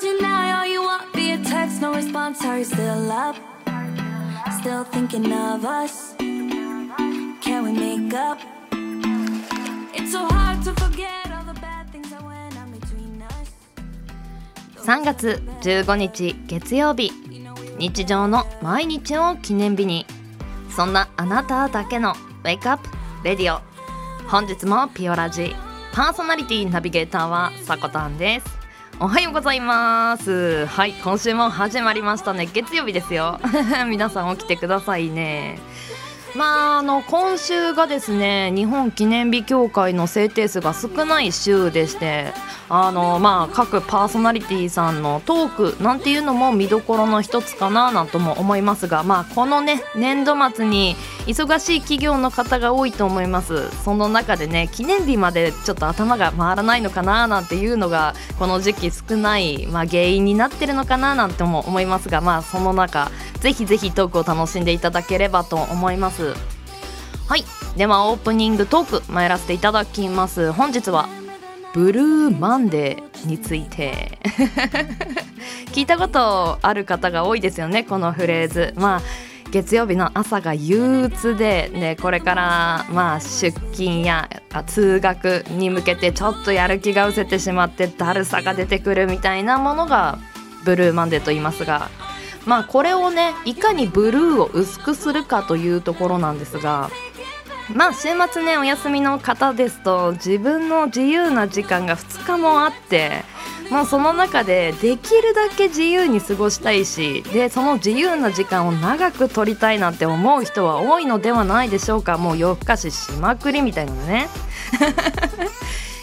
Tonight, all you want be a text, no response. Are you still up? Still thinking of us? Can we make up? It's so hard to forget all the bad things that went on between us. 3月15日月曜日日常の毎日を記念日にそんなあなただけのウェイクアップレディオ本日もピオラジーパーソナリティナビゲーターはさこたんです。おはようございます。はい今週も始まりましたね。月曜日ですよ。皆さん起きてくださいね。まあ、あの今週がですね日本記念日協会の制定数が少ない週でしてあの、まあ、各パーソナリティさんのトークなんていうのも見どころの一つかななんとも思いますが、まあ、このね年度末に忙しい企業の方が多いと思います。その中でね記念日までちょっと頭が回らないのかななんていうのがこの時期少ない、まあ、原因になってるのかななんても思いますが、まあ、その中ぜひぜひトークを楽しんでいただければと思います。はい。ではオープニングトーク参らせていただきます。本日はブルーマンデーについて。聞いたことある方が多いですよねこのフレーズ。まあ月曜日の朝が憂鬱で、ね、これからまあ出勤やあ通学に向けてちょっとやる気が失せてしまってだるさが出てくるみたいなものがブルーマンデーと言いますが。まあこれをねいかにブルーを薄くするかというところなんですがまあ週末ねお休みの方ですと自分の自由な時間が2日もあってまあその中でできるだけ自由に過ごしたいしでその自由な時間を長く取りたいなんて思う人は多いのではないでしょうか。もう夜更かししまくりみたいなね。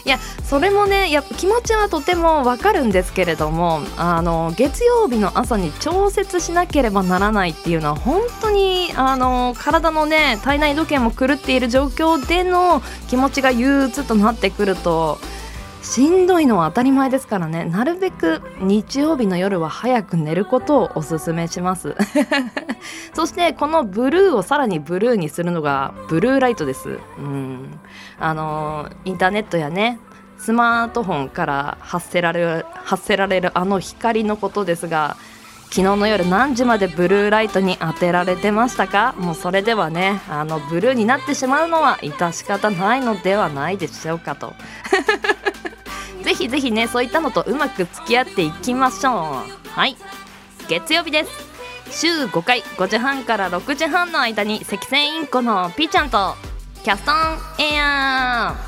いやそれもねやっぱ気持ちはとてもわかるんですけれどもあの月曜日の朝に調節しなければならないっていうのは本当にあの体のね体内時計も狂っている状況での気持ちが憂鬱となってくるとしんどいのは当たり前ですからね。なるべく日曜日の夜は早く寝ることをおすすめします。そしてこのブルーをさらにブルーにするのがブルーライトです。うん。あのインターネットやねスマートフォンから発せられる発せられるあの光のことですが昨日の夜何時までブルーライトに当てられてましたか？もうそれではねあのブルーになってしまうのは致し方ないのではないでしょうかと。ぜひぜひねそういったのとうまく付き合っていきましょう。はい。月曜日です。週5回5時半から6時半の間に赤線インコのピーちゃんとキャストンエア。ー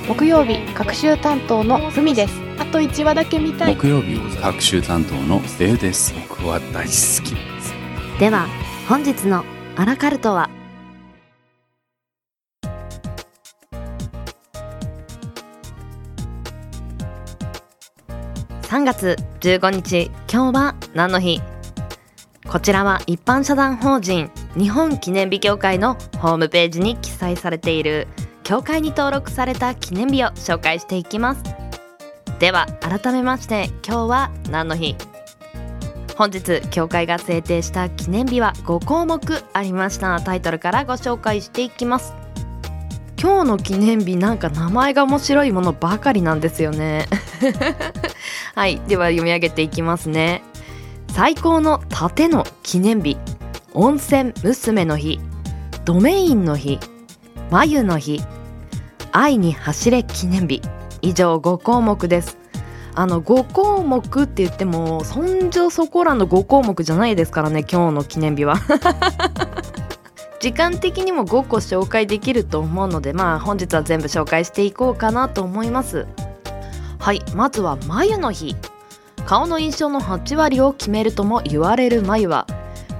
木曜日各週担当のふみです。あと1話だけ見たい。木曜日各週担当のデウです。僕は大好き。ですでは本日のアラカルトは？3月15日今日は何の日？こちらは一般社団法人日本記念日協会のホームページに記載されている協会に登録された記念日を紹介していきます。では改めまして今日は何の日？本日協会が制定した記念日は5項目ありましたタイトルからご紹介していきます。今日の記念日なんか名前が面白いものばかりなんですよね。はいでは読み上げていきますね。最高の盾の記念日。温泉娘の日。ドメインの日。眉の日。愛に走れ記念日。以上5項目です。あの5項目って言ってもそんじょそこらの5項目じゃないですからね今日の記念日は。時間的にも5個紹介できると思うのでまあ本日は全部紹介していこうかなと思います。はいまずは眉の日。顔の印象の8割を決めるとも言われる眉は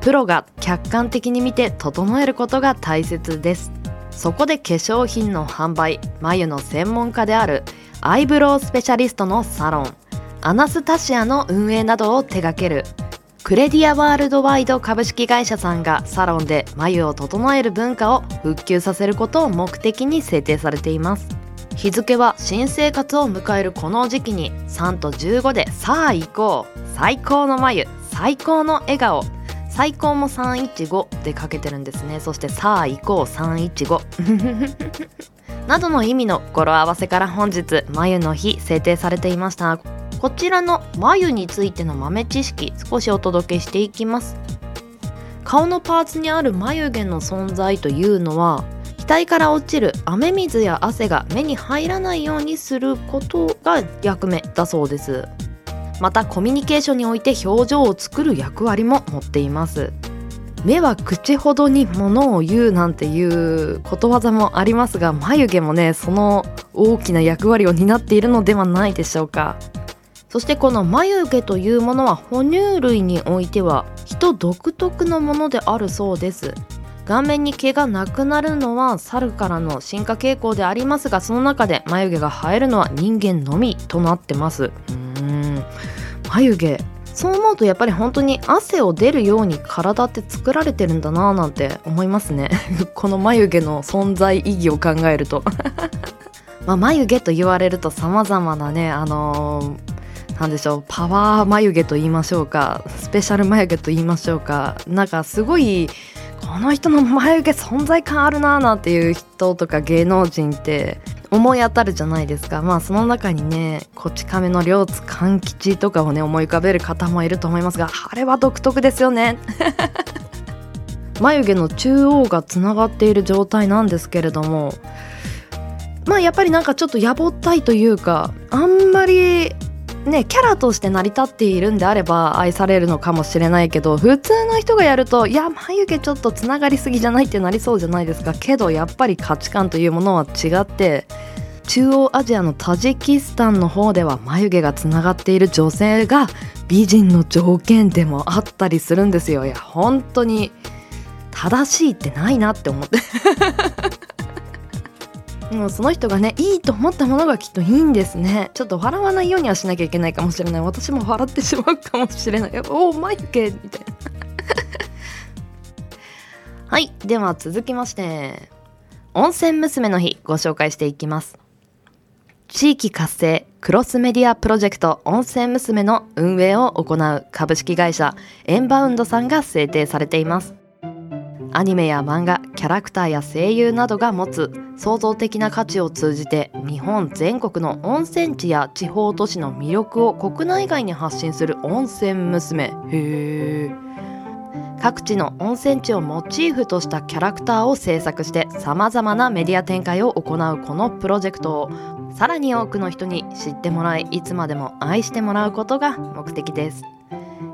プロが客観的に見て整えることが大切です。そこで化粧品の販売眉の専門家であるアイブロウスペシャリストのサロンアナスタシアの運営などを手掛けるクレディアワールドワイド株式会社さんがサロンで眉を整える文化を復旧させることを目的に制定されています。日付は新生活を迎えるこの時期に3と15でさあ行こう。最高の眉最高の笑顔。最高も315でかけてるんですね。そしてさあ行こう315 などの意味の語呂合わせから本日眉の日制定されていました。こちらの眉についての豆知識少しお届けしていきます。顔のパーツにある眉毛の存在というのは額から落ちる雨水や汗が目に入らないようにすることが役目だそうです。またコミュニケーションにおいて表情を作る役割も持っています。目は口ほどに物を言うなんていうことわざもありますが眉毛もねその大きな役割を担っているのではないでしょうか。そしてこの眉毛というものは哺乳類においては人独特のものであるそうです。顔面に毛がなくなるのは猿からの進化傾向でありますがその中で眉毛が生えるのは人間のみとなってます。うん眉毛。そう思うとやっぱり本当に汗を出るように体って作られてるんだなぁなんて思いますね。この眉毛の存在意義を考えると。まあ眉毛と言われると様々なねあのーなんでしょうパワー眉毛と言いましょうかスペシャル眉毛と言いましょうかなんかすごいこの人の眉毛存在感あるなーなんていう人とか芸能人って思い当たるじゃないですか。まあその中にねこち亀の両津勘吉とかをね思い浮かべる方もいると思いますがあれは独特ですよね。眉毛の中央がつながっている状態なんですけれどもまあやっぱりなんかちょっとやぼったいというかあんまりねキャラとして成り立っているんであれば愛されるのかもしれないけど普通の人がやるといや眉毛ちょっとつながりすぎじゃないってなりそうじゃないですか。けどやっぱり価値観というものは違って中央アジアのタジキスタンの方では眉毛がつながっている女性が美人の条件でもあったりするんですよ。いや本当に正しいってないなって思って。もうその人がねいいと思ったものがきっといいんですね。ちょっと笑わないようにはしなきゃいけないかもしれない。私も笑ってしまうかもしれない。おお眉毛みたいな。はいでは続きまして温泉娘の日ご紹介していきます。地域活性クロスメディアプロジェクト温泉娘の運営を行う株式会社エンバウンドさんが制定されています。アニメや漫画キャラクターや声優などが持つ創造的な価値を通じて日本全国の温泉地や地方都市の魅力を国内外に発信する温泉娘。へー。各地の温泉地をモチーフとしたキャラクターを制作してさまざまなメディア展開を行うこのプロジェクトをさらに多くの人に知ってもらいいつまでも愛してもらうことが目的です。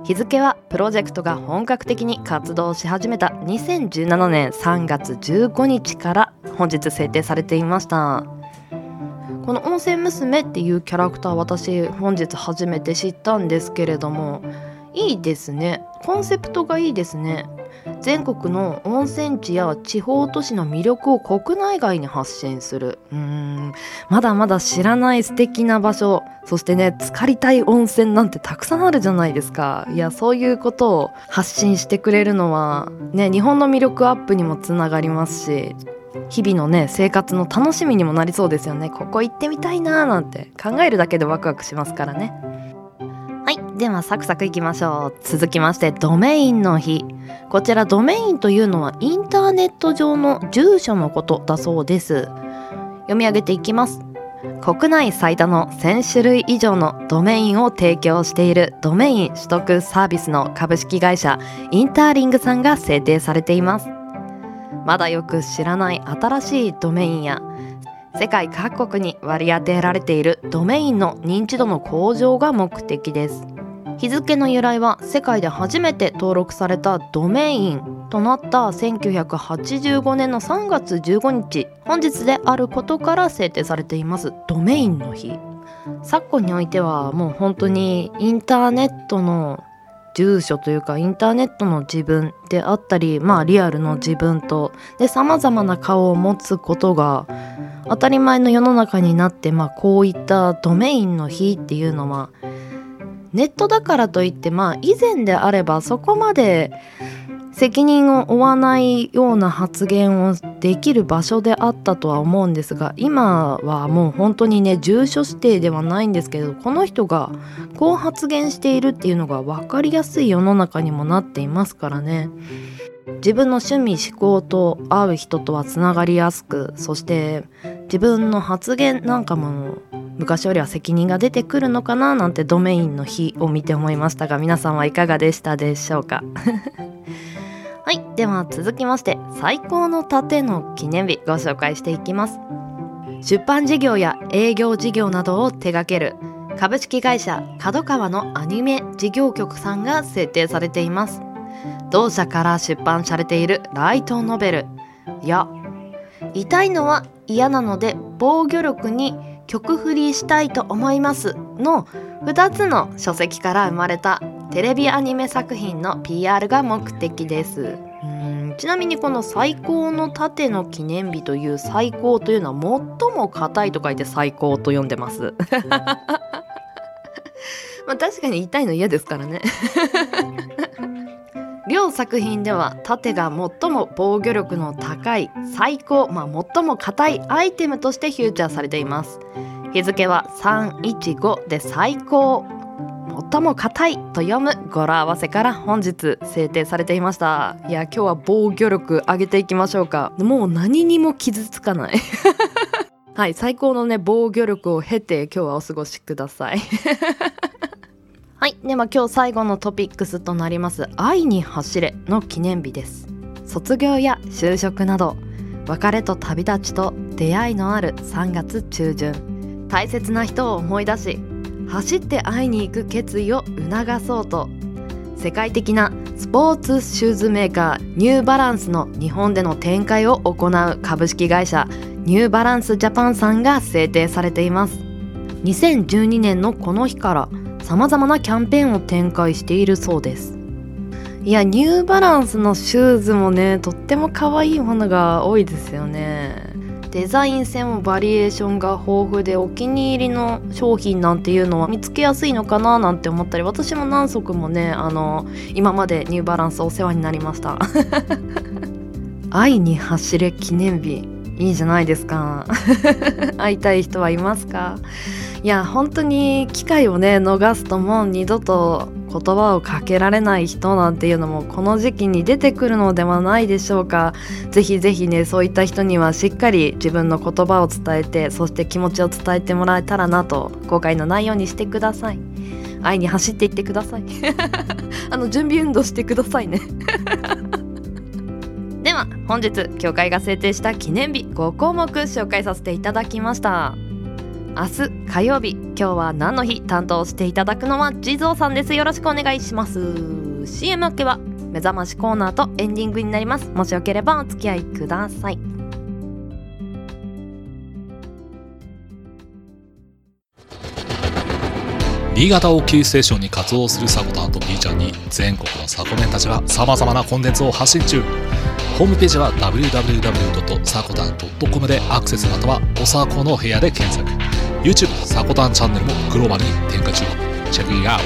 日付はプロジェクトが本格的に活動し始めた2017年3月15日から本日制定されていました。この温泉娘っていうキャラクター私本日初めて知ったんですけれどもいいですね。コンセプトがいいですね。全国の温泉地や地方都市の魅力を国内外に発信する。うーん。まだまだ知らない素敵な場所。そしてね浸かりたい温泉なんてたくさんあるじゃないですか。いやそういうことを発信してくれるのはね日本の魅力アップにもつながりますし日々のね生活の楽しみにもなりそうですよね。ここ行ってみたいなーなんて考えるだけでワクワクしますからね。ではサクサクいきましょう。続きましてドメインの日。こちらドメインというのはインターネット上の住所のことだそうです。読み上げていきます。国内最多の1000種類以上のドメインを提供しているドメイン取得サービスの株式会社インターリングさんが制定されています。まだよく知らない新しいドメインや世界各国に割り当てられているドメインの認知度の向上が目的です。日付の由来は世界で初めて登録されたドメインとなった1985年の3月15日本日であることから制定されています。ドメインの日。昨今においてはもう本当にインターネットの住所というかインターネットの自分であったりまあリアルの自分とで様々な顔を持つことが当たり前の世の中になってまあこういったドメインの日っていうのはネットだからといってまあ以前であればそこまで責任を負わないような発言をできる場所であったとは思うんですが今はもう本当にね住所指定ではないんですけどこの人がこう発言しているっていうのが分かりやすい世の中にもなっていますからね。自分の趣味思考と合う人とはつながりやすくそして自分の発言なんかも昔よりは責任が出てくるのかななんてドメインの日を見て思いましたが皆さんはいかがでしたでしょうか？はいでは続きまして最高の盾の記念日ご紹介していきます。出版事業や営業事業などを手掛ける株式会社角川のアニメ事業局さんが制定されています。同社から出版されているライトノベル。や痛いのは嫌なので防御力に曲振りしたいと思います。の2つの書籍から生まれたテレビアニメ作品の PR が目的です。うんちなみにこの最高の盾の記念日という最高というのは最も硬いと書いて最高と読んでます。まあ確かに痛いの嫌ですからね両作品では盾が最も防御力の高い最高、まあ、最も硬いアイテムとしてフューチャーされています。日付は315で最高最も硬いと読む語呂合わせから本日制定されていました。いや今日は防御力上げていきましょうか。もう何にも傷つかない。はい最高のね防御力を経て今日はお過ごしください。はい。では今日最後のトピックスとなります。愛に走れの記念日です。卒業や就職など別れと旅立ちと出会いのある3月中旬。大切な人を思い出し走って会いに行く決意を促そうと。世界的なスポーツシューズメーカーニューバランスの日本での展開を行う株式会社ニューバランスジャパンさんが制定されています。2012年のこの日から様々なキャンペーンを展開しているそうです。いやニューバランスのシューズもねとっても可愛いものが多いですよね。デザイン性もバリエーションが豊富でお気に入りの商品なんていうのは見つけやすいのかななんて思ったり私も何足もねあの今までニューバランスお世話になりました。愛に走れ記念日。いいじゃないですか。会いたい人はいますか？いや本当に機会をね逃すともう二度と言葉をかけられない人なんていうのもこの時期に出てくるのではないでしょうか。ぜひぜひねそういった人にはしっかり自分の言葉を伝えてそして気持ちを伝えてもらえたらなと後悔のないようにしてください。愛に走っていってください。あの準備運動してくださいね。では本日協会が制定した記念日5項目紹介させていただきました。明日火曜日今日は何の日担当していただくのは地蔵さんです。よろしくお願いします。CM 明けは目覚ましコーナーとエンディングになります。もしよければお付き合いください。新潟をキーステーションに活動するサコタンと B ちゃんに全国のサコメンたちは様々なコンテンツを発信中。ホームページは www.sakotan.com でアクセスまたはおさこの部屋で検索。YouTube サコタンチャンネルもグローバルに展開中チェックインアウト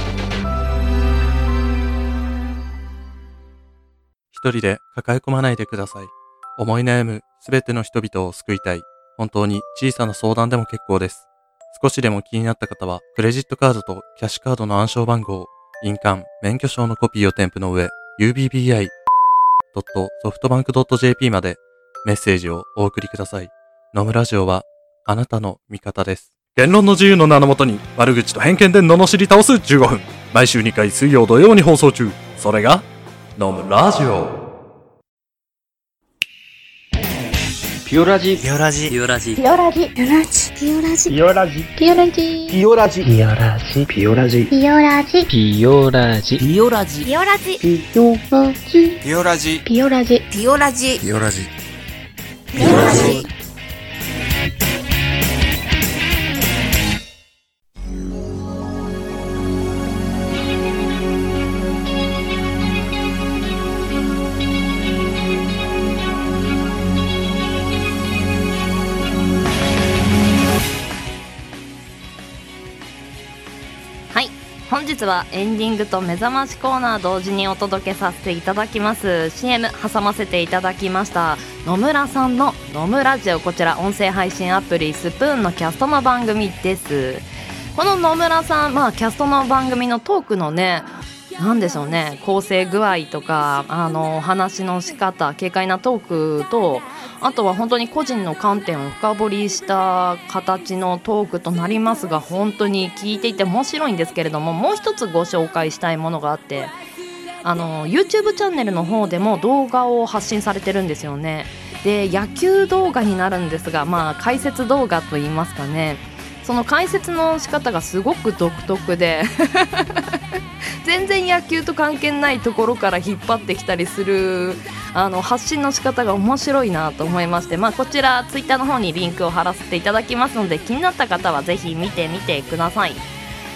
一人で抱え込まないでください。思い悩むすべての人々を救いたい。本当に小さな相談でも結構です。少しでも気になった方は、クレジットカードとキャッシュカードの暗証番号、印鑑、免許証のコピーを添付の上、ubbi.softbank.jp までメッセージをお送りください。野村ラジオはあなたの味方です。言論の自由の名のもとに悪口と偏見で罵り倒す15分。毎週2回水曜土曜に放送中。それが、飲むラジオ。ピオラジピオラジ。ピオラジ。ピオラジ。ピオラジ。ピオラジ。ピオラジ。ピオラジ。ピオラジ。ピオラジ。ピオラジ。ピオラジ。ピオラジ。ピオラジ。ピオラジ。ピオラジ。ピオラジ。ピオラジ。ピオラジ。ピオラジ。ピオラジ日はエンディングと目覚ましコーナー同時にお届けさせていただきます。CM 挟ませていただきました。野村さんの「野村ラジオ」こちら音声配信アプリスプーンのキャストの番組です。この野村さんまあキャストの番組のトークのねなんでしょうね。構成具合とかあの話の仕方軽快なトークとあとは本当に個人の観点を深掘りした形のトークとなりますが本当に聞いていて面白いんですけれどももう一つご紹介したいものがあってあの YouTube チャンネルの方でも動画を発信されてるんですよね。で野球動画になるんですがまあ解説動画といいますかね。その解説の仕方がすごく独特で全然野球と関係ないところから引っ張ってきたりするあの発信の仕方が面白いなと思いまして、まあ、こちらツイッターの方にリンクを貼らせていただきますので気になった方はぜひ見てみてください。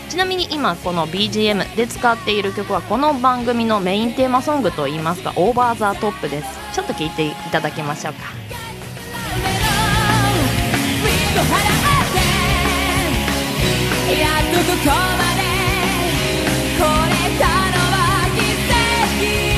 ちなみに今この BGM で使っている曲はこの番組のメインテーマソングといいますかオーバーザトップです。ちょっと聞いていただきましょうかやっとここまで You.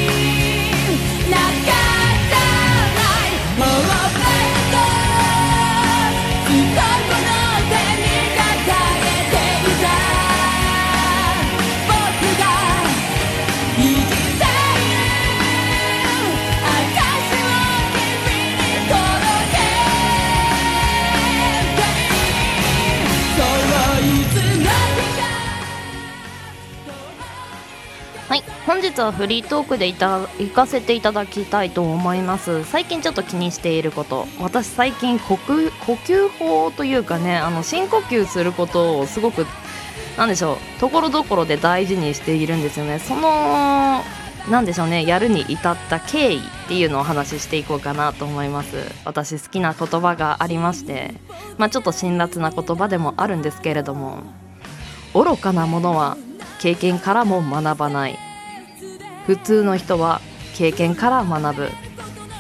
本日はフリートークでいた行かせていただきたいと思います。最近ちょっと気にしていること。私最近呼吸呼吸法というかねあの深呼吸することをすごくなんでしょうところどころで大事にしているんですよね。そのなんでしょうねやるに至った経緯っていうのをお話ししていこうかなと思います。私好きな言葉がありましてまあちょっと辛辣な言葉でもあるんですけれども愚かなものは経験からも学ばない。普通の人は経験から学ぶ。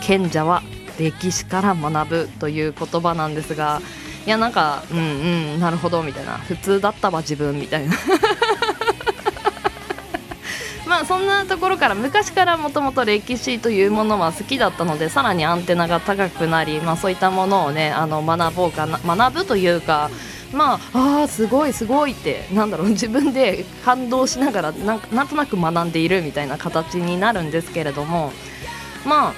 賢者は歴史から学ぶという言葉なんですがいやなんかうんうんなるほどみたいな。普通だったわ自分みたいな。まあそんなところから昔からもともと歴史というものは好きだったのでさらにアンテナが高くなり、まあ、そういったものをねあの学ぼうかな学ぶというかまああーすごいすごいってなんだろう 自分で感動しながらなんなんとなく学んでいるみたいな形になるんですけれどもまあ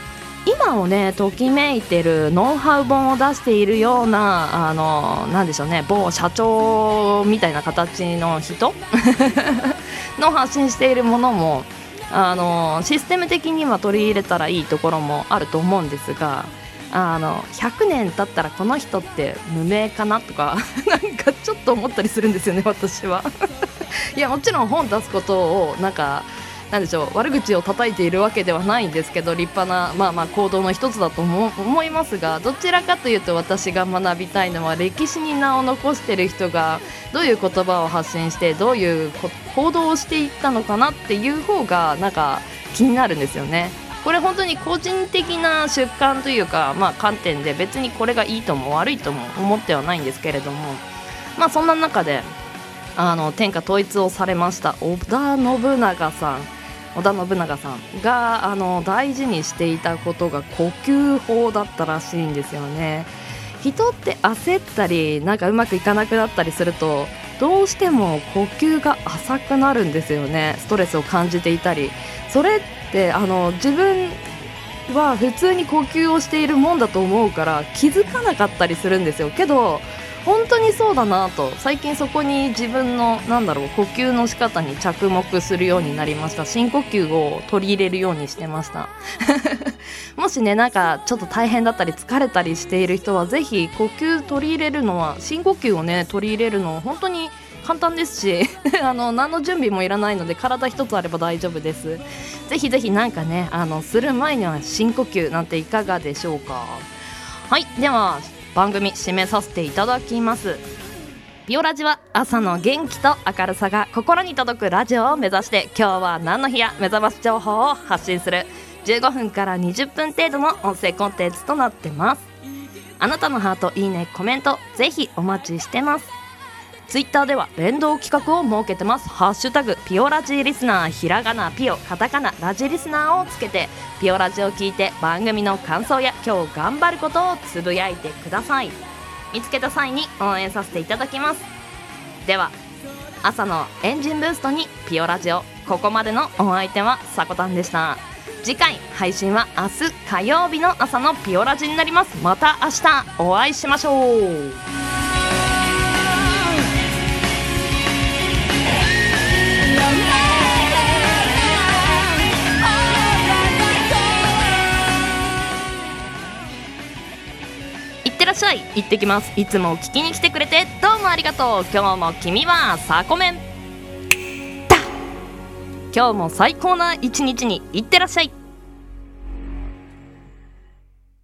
今をねときめいてるノウハウ本を出しているようなあのなんでしょうね某社長みたいな形の人？の発信しているものもあのシステム的には取り入れたらいいところもあると思うんですがあの100年経ったらこの人って無名かなとか なんかちょっと思ったりするんですよね私は。いやもちろん本出すことをなんかなんでしょう悪口を叩いているわけではないんですけど立派な、まあ、まあ行動の一つだと思思いますがどちらかというと私が学びたいのは歴史に名を残している人がどういう言葉を発信してどういう行動をしていったのかなっていう方がなんか気になるんですよね。これ本当に個人的な主観というか、まあ、観点で別にこれがいいとも悪いとも思ってはないんですけれども、まあ、そんな中であの天下統一をされました織田信長さん織田信長さんがあの大事にしていたことが呼吸法だったらしいんですよね。人って焦ったりなんかうまくいかなくなったりするとどうしても呼吸が浅くなるんですよね。ストレスを感じていたり。それってあの自分は普通に呼吸をしているもんだと思うから気づかなかったりするんですよ。けど本当にそうだなと。最近そこに自分のなんだろう呼吸の仕方に着目するようになりました。深呼吸を取り入れるようにしてました。もしねなんかちょっと大変だったり疲れたりしている人はぜひ呼吸取り入れるのは深呼吸をね取り入れるの本当に簡単ですし あの何の準備もいらないので体一つあれば大丈夫です。ぜひぜひなんかねあのする前には深呼吸なんていかがでしょうか。はいでは番組締めさせていただきます。ビオラジは朝の元気と明るさが心に届くラジオを目指して今日は何の日や目覚まし情報を発信する。15分から20分程度の音声コンテンツとなってます。あなたのハートいいねコメントぜひお待ちしてます。ツイッターでは連動企画を設けてます。ハッシュタグピオラジリスナーひらがなピオカタカナラジリスナーをつけてピオラジを聞いて番組の感想や今日頑張ることをつぶやいてください。見つけた際に応援させていただきます。では朝のエンジンブーストにピオラジオここまでのお相手はさこたんでした。次回配信は明日火曜日の朝のピオラジになります。また明日お会いしましょう。しゃい。行ってきます。いつも聞きに来てくれてどうもありがとう。今日も君はサコメン。だ今日も最高な一日にいってらっしゃい。